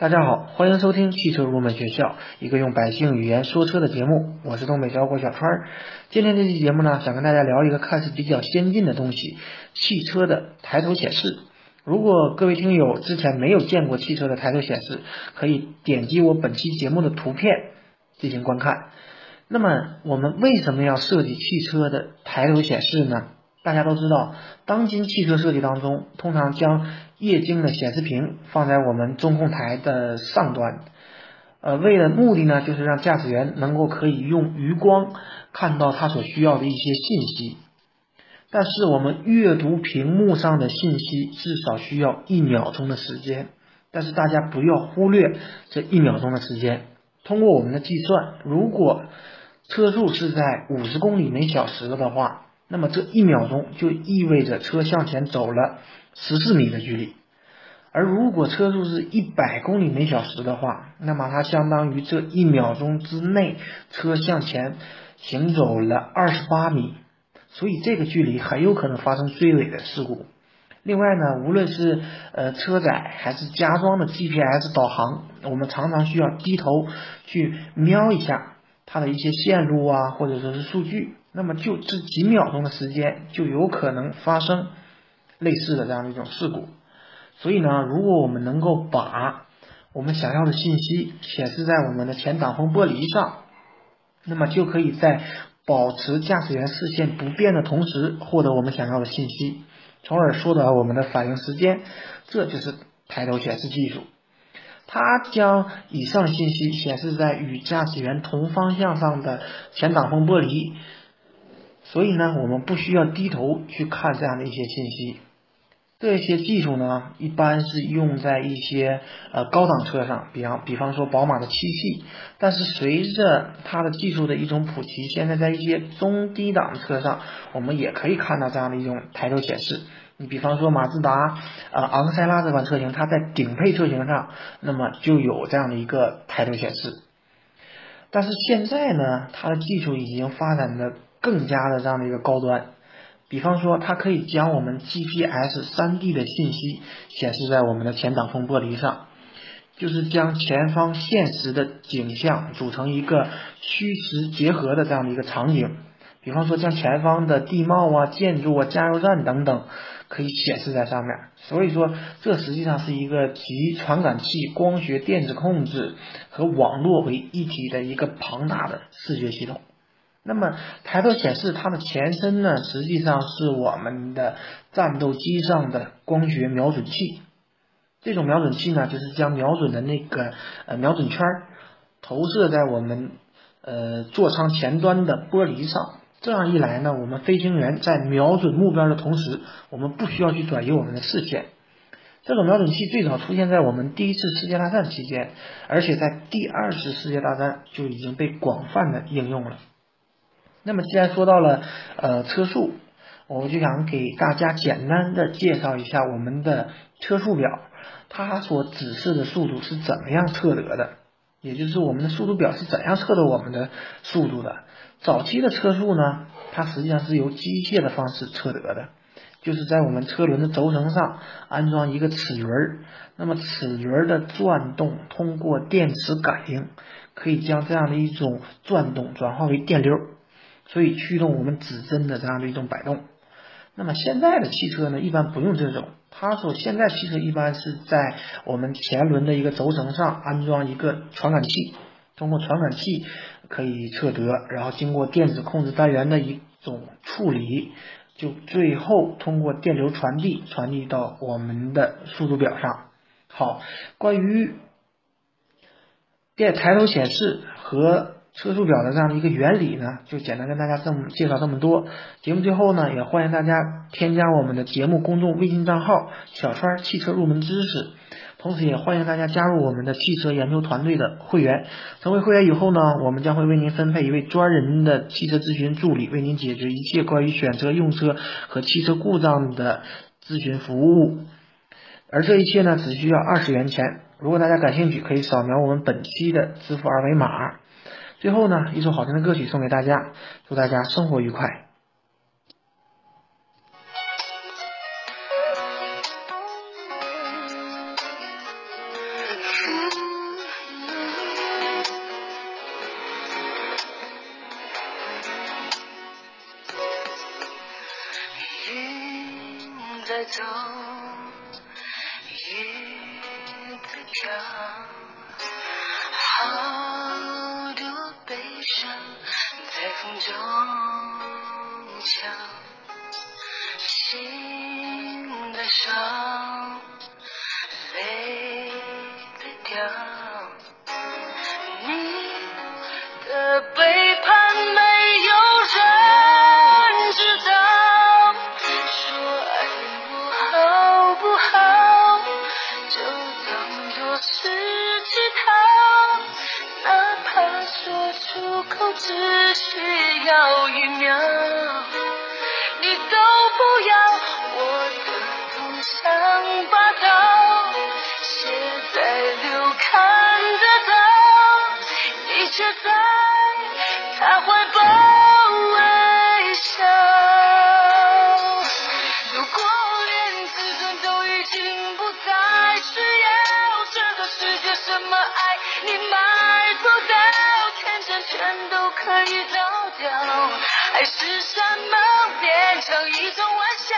大家好，欢迎收听汽车入门学校，一个用百姓语言说车的节目。我是东北小伙小川。今天这期节目呢，想跟大家聊一个看似比较先进的东西——汽车的抬头显示。如果各位听友之前没有见过汽车的抬头显示，可以点击我本期节目的图片进行观看。那么，我们为什么要设计汽车的抬头显示呢？大家都知道，当今汽车设计当中，通常将液晶的显示屏放在我们中控台的上端，呃，为了目的呢，就是让驾驶员能够可以用余光看到他所需要的一些信息。但是我们阅读屏幕上的信息至少需要一秒钟的时间，但是大家不要忽略这一秒钟的时间。通过我们的计算，如果车速是在五十公里每小时的话，那么这一秒钟就意味着车向前走了十四米的距离，而如果车速是一百公里每小时的话，那么它相当于这一秒钟之内车向前行走了二十八米，所以这个距离很有可能发生追尾的事故。另外呢，无论是呃车载还是加装的 GPS 导航，我们常常需要低头去瞄一下它的一些线路啊，或者说是数据。那么就这几秒钟的时间，就有可能发生类似的这样的一种事故。所以呢，如果我们能够把我们想要的信息显示在我们的前挡风玻璃上，那么就可以在保持驾驶员视线不变的同时，获得我们想要的信息，从而缩短我们的反应时间。这就是抬头显示技术。它将以上信息显示在与驾驶员同方向上的前挡风玻璃。所以呢，我们不需要低头去看这样的一些信息。这些技术呢，一般是用在一些呃高档车上，比方比方说宝马的七系。但是随着它的技术的一种普及，现在在一些中低档车上，我们也可以看到这样的一种抬头显示。你比方说马自达呃昂克赛拉这款车型，它在顶配车型上，那么就有这样的一个抬头显示。但是现在呢，它的技术已经发展的。更加的这样的一个高端，比方说它可以将我们 GPS 三 D 的信息显示在我们的前挡风玻璃上，就是将前方现实的景象组成一个虚实结合的这样的一个场景，比方说将前方的地貌啊、建筑啊、加油站等等可以显示在上面。所以说，这实际上是一个集传感器、光学电子控制和网络为一体的一个庞大的视觉系统。那么抬头显示它的前身呢，实际上是我们的战斗机上的光学瞄准器。这种瞄准器呢，就是将瞄准的那个呃瞄准圈投射在我们呃座舱前端的玻璃上。这样一来呢，我们飞行员在瞄准目标的同时，我们不需要去转移我们的视线。这种瞄准器最早出现在我们第一次世界大战期间，而且在第二次世界大战就已经被广泛的应用了。那么，既然说到了呃车速，我就想给大家简单的介绍一下我们的车速表，它所指示的速度是怎么样测得的，也就是我们的速度表是怎样测得我们的速度的。早期的车速呢，它实际上是由机械的方式测得的，就是在我们车轮的轴承上安装一个齿轮，那么齿轮的转动通过电磁感应，可以将这样的一种转动转化为电流。所以驱动我们指针的这样的一种摆动。那么现在的汽车呢，一般不用这种。它所现在汽车一般是在我们前轮的一个轴承上安装一个传感器，通过传感器可以测得，然后经过电子控制单元的一种处理，就最后通过电流传递传递到我们的速度表上。好，关于电抬头显示和。车速表的这样的一个原理呢，就简单跟大家这么介绍这么多。节目最后呢，也欢迎大家添加我们的节目公众微信账号“小川汽车入门知识”，同时也欢迎大家加入我们的汽车研究团队的会员。成为会员以后呢，我们将会为您分配一位专人的汽车咨询助理，为您解决一切关于选择用车和汽车故障的咨询服务。而这一切呢，只需要二十元钱。如果大家感兴趣，可以扫描我们本期的支付二维码。最后呢一首好听的歌曲送给大家祝大家生活愉快。在出口只需要一秒，你都不要，我的痛像把刀写在流看得到，你却在爱是什么变成一种玩笑？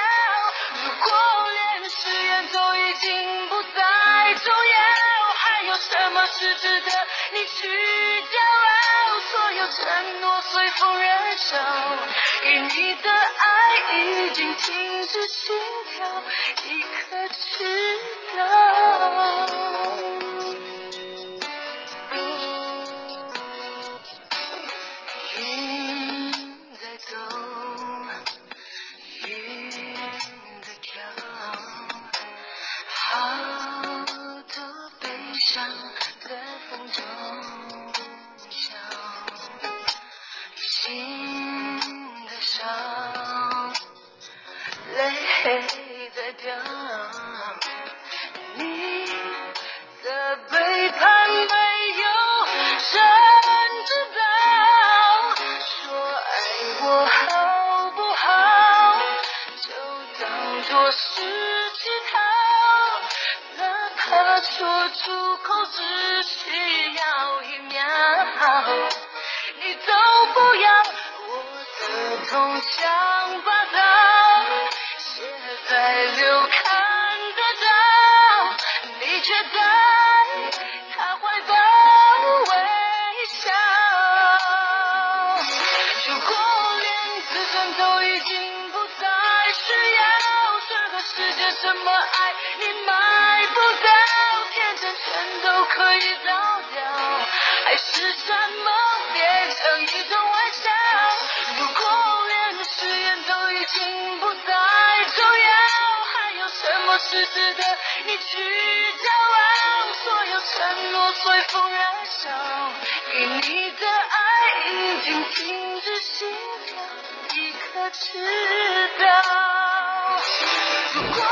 如果连誓言都已经不再重要，还有什么是值得你去骄傲？所有承诺随风燃烧，给你的爱已经停止心跳，你可知道？是乞讨，哪怕说出口只需要一秒，你都不要，我的痛像把刀。在流看得到，你却在他怀抱微笑。如果连自尊都已经，什么爱你买不到，天真全都可以倒掉，爱是什么变成一种玩笑？如果连誓言都已经不再重要。还有什么是值得你去骄傲，所有承诺随风燃烧，给你的爱已经停止心跳，你可知道？如果